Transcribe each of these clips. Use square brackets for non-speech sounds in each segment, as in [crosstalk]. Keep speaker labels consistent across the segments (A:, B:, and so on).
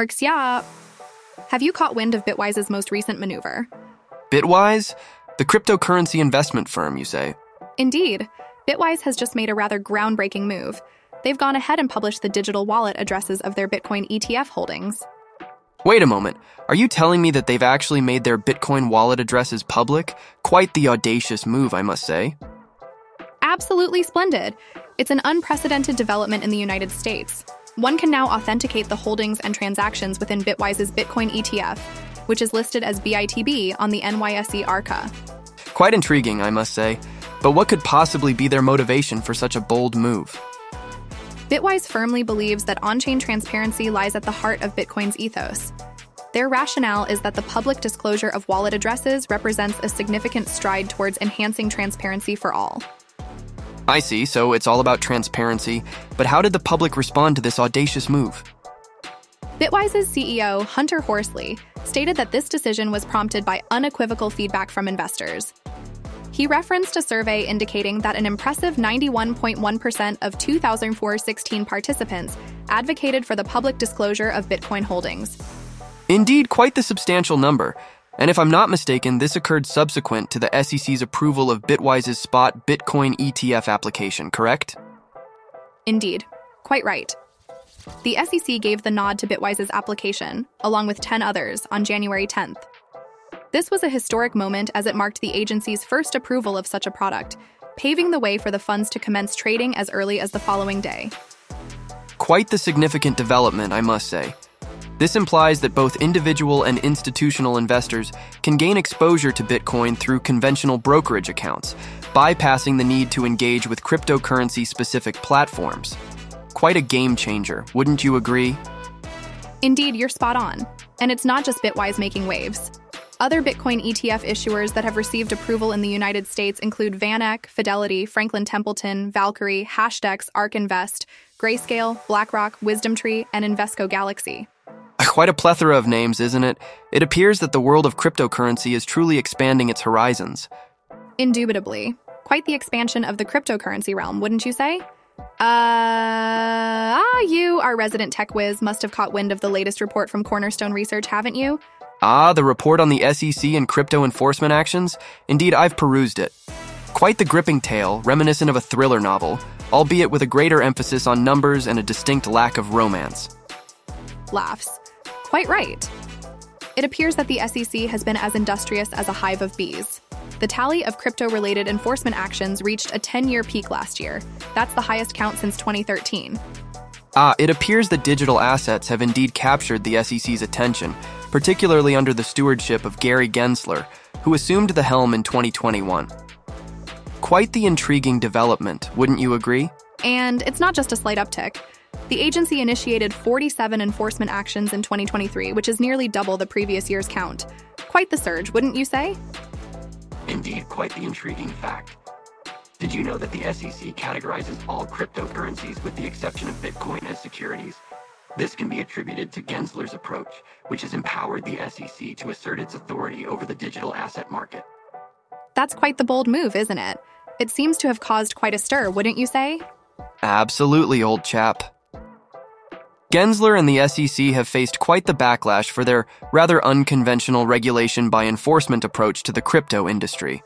A: Arxia, have you caught wind of Bitwise's most recent maneuver?
B: Bitwise? The cryptocurrency investment firm, you say?
A: Indeed. Bitwise has just made a rather groundbreaking move. They've gone ahead and published the digital wallet addresses of their Bitcoin ETF holdings.
B: Wait a moment. Are you telling me that they've actually made their Bitcoin wallet addresses public? Quite the audacious move, I must say.
A: Absolutely splendid. It's an unprecedented development in the United States. One can now authenticate the holdings and transactions within Bitwise's Bitcoin ETF, which is listed as BITB on the NYSE Arca.
B: Quite intriguing, I must say. But what could possibly be their motivation for such a bold move?
A: Bitwise firmly believes that on chain transparency lies at the heart of Bitcoin's ethos. Their rationale is that the public disclosure of wallet addresses represents a significant stride towards enhancing transparency for all.
B: I see, so it's all about transparency. But how did the public respond to this audacious move?
A: Bitwise's CEO, Hunter Horsley, stated that this decision was prompted by unequivocal feedback from investors. He referenced a survey indicating that an impressive 91.1% of 2004-16 participants advocated for the public disclosure of Bitcoin holdings.
B: Indeed, quite the substantial number. And if I'm not mistaken, this occurred subsequent to the SEC's approval of Bitwise's spot Bitcoin ETF application, correct?
A: Indeed, quite right. The SEC gave the nod to Bitwise's application, along with 10 others, on January 10th. This was a historic moment as it marked the agency's first approval of such a product, paving the way for the funds to commence trading as early as the following day.
B: Quite the significant development, I must say. This implies that both individual and institutional investors can gain exposure to Bitcoin through conventional brokerage accounts, bypassing the need to engage with cryptocurrency specific platforms. Quite a game changer, wouldn't you agree?
A: Indeed, you're spot on. And it's not just Bitwise making waves. Other Bitcoin ETF issuers that have received approval in the United States include VanEck, Fidelity, Franklin Templeton, Valkyrie, Hashdex, ARK Invest, Grayscale, BlackRock, WisdomTree, and Invesco Galaxy. [laughs]
B: Quite a plethora of names, isn't it? It appears that the world of cryptocurrency is truly expanding its horizons.
A: Indubitably. Quite the expansion of the cryptocurrency realm, wouldn't you say? Uh, ah, you, our resident tech whiz, must have caught wind of the latest report from Cornerstone Research, haven't you?
B: Ah, the report on the SEC and crypto enforcement actions? Indeed, I've perused it. Quite the gripping tale, reminiscent of a thriller novel, albeit with a greater emphasis on numbers and a distinct lack of romance.
A: Laughs. Quite right. It appears that the SEC has been as industrious as a hive of bees. The tally of crypto related enforcement actions reached a 10 year peak last year. That's the highest count since 2013.
B: Ah, it appears that digital assets have indeed captured the SEC's attention, particularly under the stewardship of Gary Gensler, who assumed the helm in 2021. Quite the intriguing development, wouldn't you agree?
A: And it's not just a slight uptick. The agency initiated 47 enforcement actions in 2023, which is nearly double the previous year's count. Quite the surge, wouldn't you say?
C: Indeed, quite the intriguing fact. Did you know that the SEC categorizes all cryptocurrencies with the exception of Bitcoin as securities? This can be attributed to Gensler's approach, which has empowered the SEC to assert its authority over the digital asset market.
A: That's quite the bold move, isn't it? It seems to have caused quite a stir, wouldn't you say?
B: Absolutely, old chap. Gensler and the SEC have faced quite the backlash for their rather unconventional regulation by enforcement approach to the crypto industry.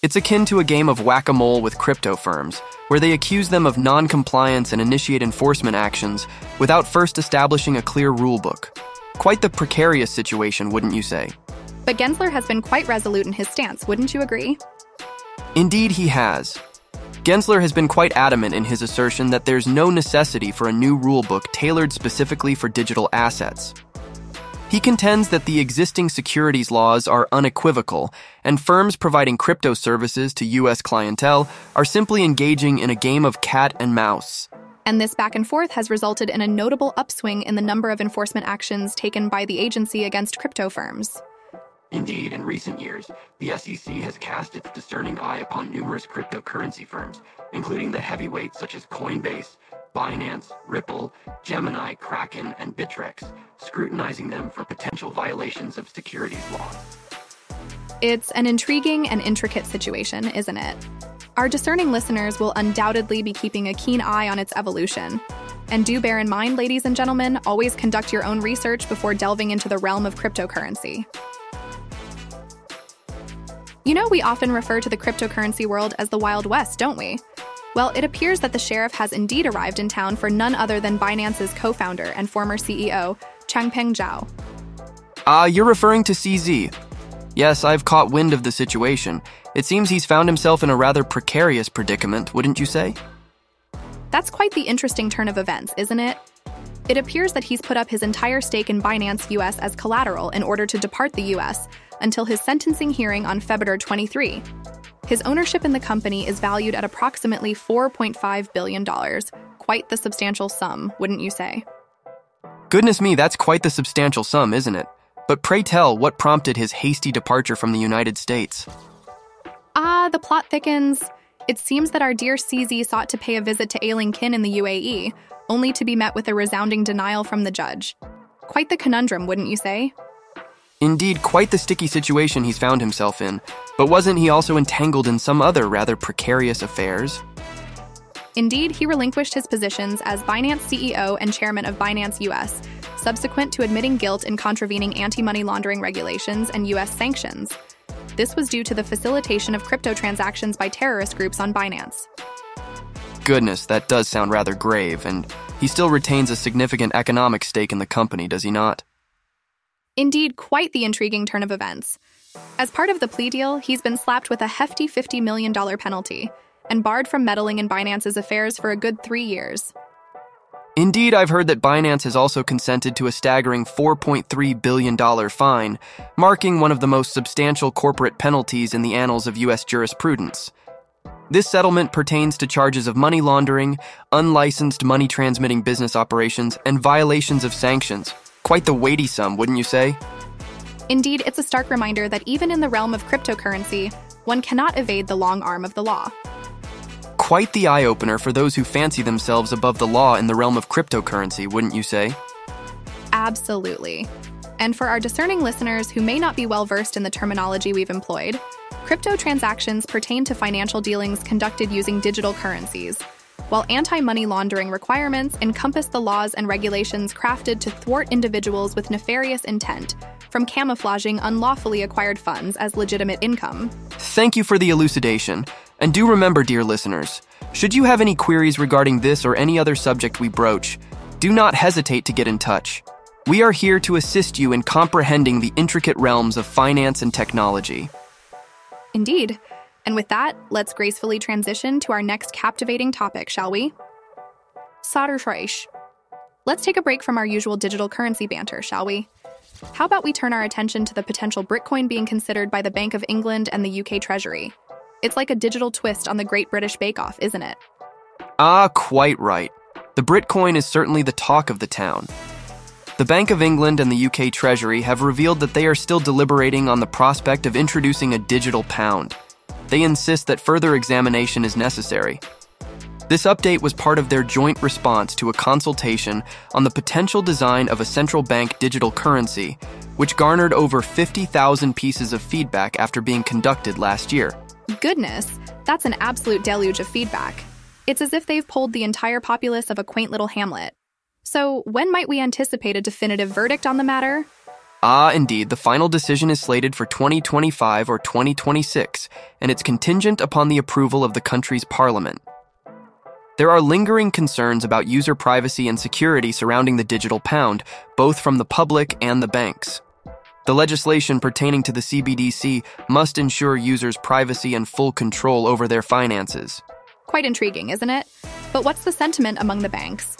B: It's akin to a game of whack a mole with crypto firms, where they accuse them of non compliance and initiate enforcement actions without first establishing a clear rulebook. Quite the precarious situation, wouldn't you say?
A: But Gensler has been quite resolute in his stance, wouldn't you agree?
B: Indeed, he has. Gensler has been quite adamant in his assertion that there's no necessity for a new rulebook tailored specifically for digital assets. He contends that the existing securities laws are unequivocal, and firms providing crypto services to U.S. clientele are simply engaging in a game of cat and mouse.
A: And this back and forth has resulted in a notable upswing in the number of enforcement actions taken by the agency against crypto firms.
C: Indeed, in recent years, the SEC has cast its discerning eye upon numerous cryptocurrency firms, including the heavyweights such as Coinbase, Binance, Ripple, Gemini, Kraken, and Bittrex, scrutinizing them for potential violations of securities laws.
A: It's an intriguing and intricate situation, isn't it? Our discerning listeners will undoubtedly be keeping a keen eye on its evolution. And do bear in mind, ladies and gentlemen, always conduct your own research before delving into the realm of cryptocurrency. You know, we often refer to the cryptocurrency world as the Wild West, don't we? Well, it appears that the sheriff has indeed arrived in town for none other than Binance's co founder and former CEO, Changpeng Zhao.
B: Ah, uh, you're referring to CZ. Yes, I've caught wind of the situation. It seems he's found himself in a rather precarious predicament, wouldn't you say?
A: That's quite the interesting turn of events, isn't it? It appears that he's put up his entire stake in Binance US as collateral in order to depart the US until his sentencing hearing on February 23. His ownership in the company is valued at approximately $4.5 billion. Quite the substantial sum, wouldn't you say?
B: Goodness me, that's quite the substantial sum, isn't it? But pray tell, what prompted his hasty departure from the United States?
A: Ah, the plot thickens. It seems that our dear CZ sought to pay a visit to ailing kin in the UAE, only to be met with a resounding denial from the judge. Quite the conundrum, wouldn't you say?
B: Indeed, quite the sticky situation he's found himself in. But wasn't he also entangled in some other rather precarious affairs?
A: Indeed, he relinquished his positions as Binance CEO and chairman of Binance US, subsequent to admitting guilt in contravening anti money laundering regulations and US sanctions. This was due to the facilitation of crypto transactions by terrorist groups on Binance.
B: Goodness, that does sound rather grave, and he still retains a significant economic stake in the company, does he not?
A: Indeed, quite the intriguing turn of events. As part of the plea deal, he's been slapped with a hefty $50 million penalty and barred from meddling in Binance's affairs for a good three years.
B: Indeed, I've heard that Binance has also consented to a staggering $4.3 billion fine, marking one of the most substantial corporate penalties in the annals of U.S. jurisprudence. This settlement pertains to charges of money laundering, unlicensed money transmitting business operations, and violations of sanctions. Quite the weighty sum, wouldn't you say?
A: Indeed, it's a stark reminder that even in the realm of cryptocurrency, one cannot evade the long arm of the law
B: quite the eye opener for those who fancy themselves above the law in the realm of cryptocurrency, wouldn't you say?
A: Absolutely. And for our discerning listeners who may not be well versed in the terminology we've employed, crypto transactions pertain to financial dealings conducted using digital currencies, while anti money laundering requirements encompass the laws and regulations crafted to thwart individuals with nefarious intent, from camouflaging unlawfully acquired funds as legitimate income.
B: Thank you for the elucidation. And do remember, dear listeners, should you have any queries regarding this or any other subject we broach, do not hesitate to get in touch. We are here to assist you in comprehending the intricate realms of finance and technology.
A: Indeed. And with that, let's gracefully transition to our next captivating topic, shall we? Soderschreisch. Let's take a break from our usual digital currency banter, shall we? How about we turn our attention to the potential Britcoin being considered by the Bank of England and the UK Treasury? It's like a digital twist on the Great British Bake Off, isn't it?
B: Ah, quite right. The Britcoin is certainly the talk of the town. The Bank of England and the UK Treasury have revealed that they are still deliberating on the prospect of introducing a digital pound. They insist that further examination is necessary. This update was part of their joint response to a consultation on the potential design of a central bank digital currency, which garnered over 50,000 pieces of feedback after being conducted last year.
A: Goodness, that's an absolute deluge of feedback. It's as if they've polled the entire populace of a quaint little hamlet. So, when might we anticipate a definitive verdict on the matter?
B: Ah, indeed, the final decision is slated for 2025 or 2026, and it's contingent upon the approval of the country's parliament. There are lingering concerns about user privacy and security surrounding the digital pound, both from the public and the banks. The legislation pertaining to the CBDC must ensure users' privacy and full control over their finances.
A: Quite intriguing, isn't it? But what's the sentiment among the banks?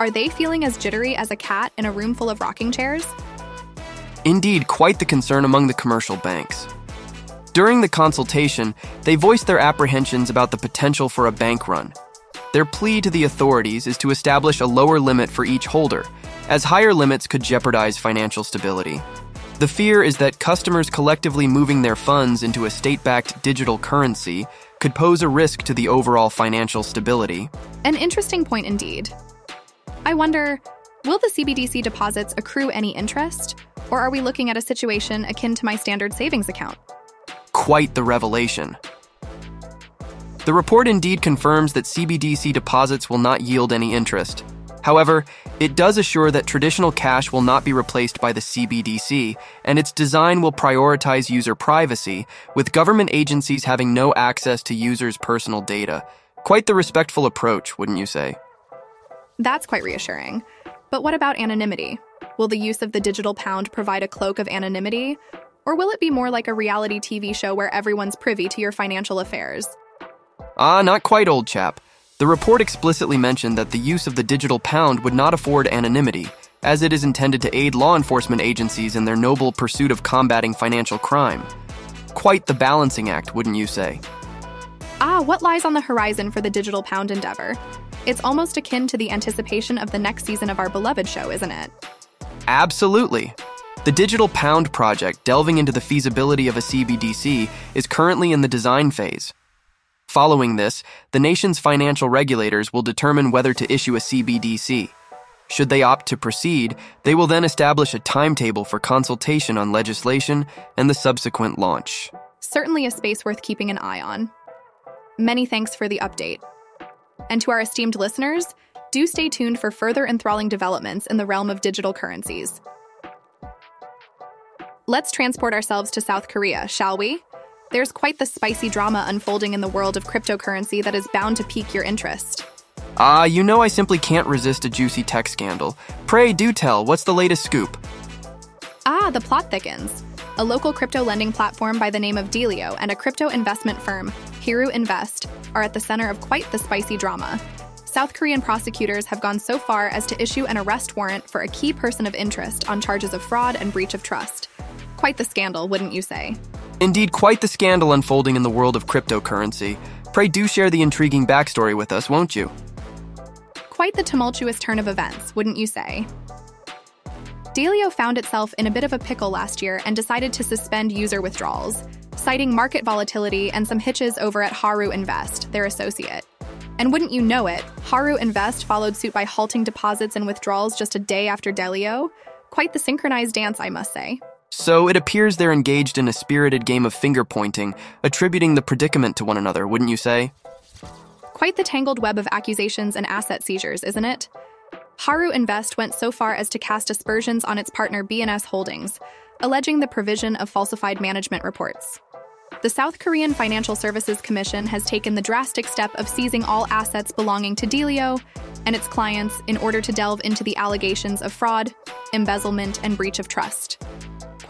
A: Are they feeling as jittery as a cat in a room full of rocking chairs?
B: Indeed, quite the concern among the commercial banks. During the consultation, they voiced their apprehensions about the potential for a bank run. Their plea to the authorities is to establish a lower limit for each holder, as higher limits could jeopardize financial stability. The fear is that customers collectively moving their funds into a state backed digital currency could pose a risk to the overall financial stability.
A: An interesting point indeed. I wonder will the CBDC deposits accrue any interest, or are we looking at a situation akin to my standard savings account?
B: Quite the revelation. The report indeed confirms that CBDC deposits will not yield any interest. However, it does assure that traditional cash will not be replaced by the CBDC, and its design will prioritize user privacy, with government agencies having no access to users' personal data. Quite the respectful approach, wouldn't you say?
A: That's quite reassuring. But what about anonymity? Will the use of the digital pound provide a cloak of anonymity? Or will it be more like a reality TV show where everyone's privy to your financial affairs?
B: Ah, not quite, old chap. The report explicitly mentioned that the use of the digital pound would not afford anonymity, as it is intended to aid law enforcement agencies in their noble pursuit of combating financial crime. Quite the balancing act, wouldn't you say?
A: Ah, what lies on the horizon for the digital pound endeavor? It's almost akin to the anticipation of the next season of our beloved show, isn't it?
B: Absolutely. The Digital Pound project, delving into the feasibility of a CBDC, is currently in the design phase. Following this, the nation's financial regulators will determine whether to issue a CBDC. Should they opt to proceed, they will then establish a timetable for consultation on legislation and the subsequent launch.
A: Certainly a space worth keeping an eye on. Many thanks for the update. And to our esteemed listeners, do stay tuned for further enthralling developments in the realm of digital currencies. Let's transport ourselves to South Korea, shall we? There's quite the spicy drama unfolding in the world of cryptocurrency that is bound to pique your interest.
B: Ah, uh, you know I simply can't resist a juicy tech scandal. Pray do tell, what's the latest scoop?
A: Ah, the plot thickens. A local crypto lending platform by the name of Delio and a crypto investment firm, Haru Invest, are at the center of quite the spicy drama. South Korean prosecutors have gone so far as to issue an arrest warrant for a key person of interest on charges of fraud and breach of trust. Quite the scandal, wouldn't you say?
B: Indeed, quite the scandal unfolding in the world of cryptocurrency. Pray do share the intriguing backstory with us, won't you?
A: Quite the tumultuous turn of events, wouldn't you say? Delio found itself in a bit of a pickle last year and decided to suspend user withdrawals, citing market volatility and some hitches over at Haru Invest, their associate. And wouldn't you know it, Haru Invest followed suit by halting deposits and withdrawals just a day after Delio. Quite the synchronized dance, I must say.
B: So it appears they're engaged in a spirited game of finger pointing, attributing the predicament to one another, wouldn't you say?
A: Quite the tangled web of accusations and asset seizures, isn't it? Haru Invest went so far as to cast aspersions on its partner BNS Holdings, alleging the provision of falsified management reports. The South Korean Financial Services Commission has taken the drastic step of seizing all assets belonging to Delio and its clients in order to delve into the allegations of fraud, embezzlement, and breach of trust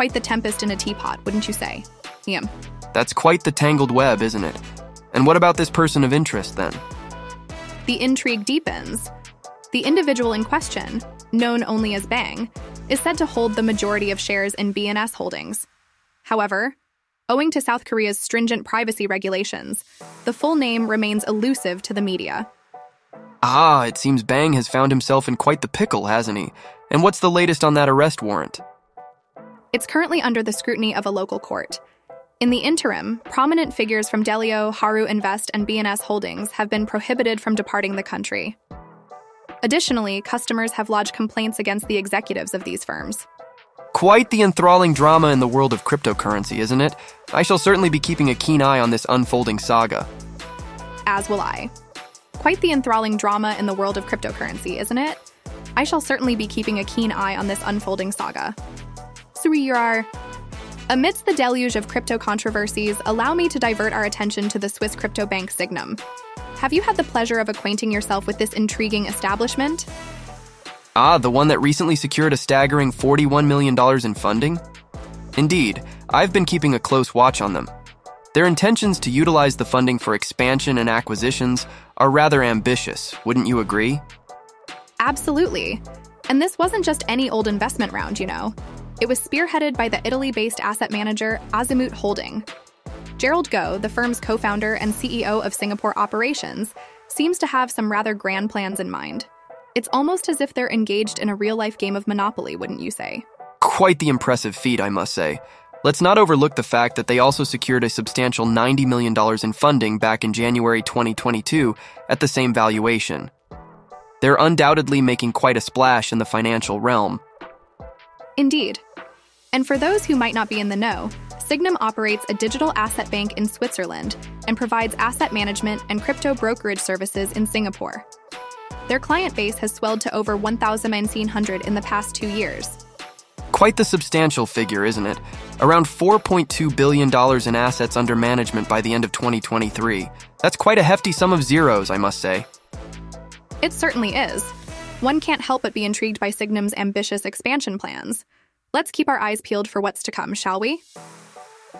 A: quite the tempest in a teapot, wouldn't you say? Ian.
B: That's quite the tangled web, isn't it? And what about this person of interest then?
A: The intrigue deepens. The individual in question, known only as Bang, is said to hold the majority of shares in BNS Holdings. However, owing to South Korea's stringent privacy regulations, the full name remains elusive to the media.
B: Ah, it seems Bang has found himself in quite the pickle, hasn't he? And what's the latest on that arrest warrant?
A: It's currently under the scrutiny of a local court. In the interim, prominent figures from Delio, Haru Invest, and BNS Holdings have been prohibited from departing the country. Additionally, customers have lodged complaints against the executives of these firms.
B: Quite the enthralling drama in the world of cryptocurrency, isn't it? I shall certainly be keeping a keen eye on this unfolding saga.
A: As will I. Quite the enthralling drama in the world of cryptocurrency, isn't it? I shall certainly be keeping a keen eye on this unfolding saga. Surirar. Amidst the deluge of crypto controversies, allow me to divert our attention to the Swiss crypto bank Sygnum. Have you had the pleasure of acquainting yourself with this intriguing establishment?
B: Ah, the one that recently secured a staggering $41 million in funding? Indeed, I've been keeping a close watch on them. Their intentions to utilize the funding for expansion and acquisitions are rather ambitious, wouldn't you agree?
A: Absolutely. And this wasn't just any old investment round, you know. It was spearheaded by the Italy based asset manager Azimut Holding. Gerald Goh, the firm's co founder and CEO of Singapore operations, seems to have some rather grand plans in mind. It's almost as if they're engaged in a real life game of Monopoly, wouldn't you say?
B: Quite the impressive feat, I must say. Let's not overlook the fact that they also secured a substantial $90 million in funding back in January 2022 at the same valuation. They're undoubtedly making quite a splash in the financial realm.
A: Indeed. And for those who might not be in the know, Sygnum operates a digital asset bank in Switzerland and provides asset management and crypto brokerage services in Singapore. Their client base has swelled to over 1,900 in the past two years.
B: Quite the substantial figure, isn't it? Around $4.2 billion in assets under management by the end of 2023. That's quite a hefty sum of zeros, I must say.
A: It certainly is. One can't help but be intrigued by Sygnum's ambitious expansion plans. Let's keep our eyes peeled for what's to come, shall we?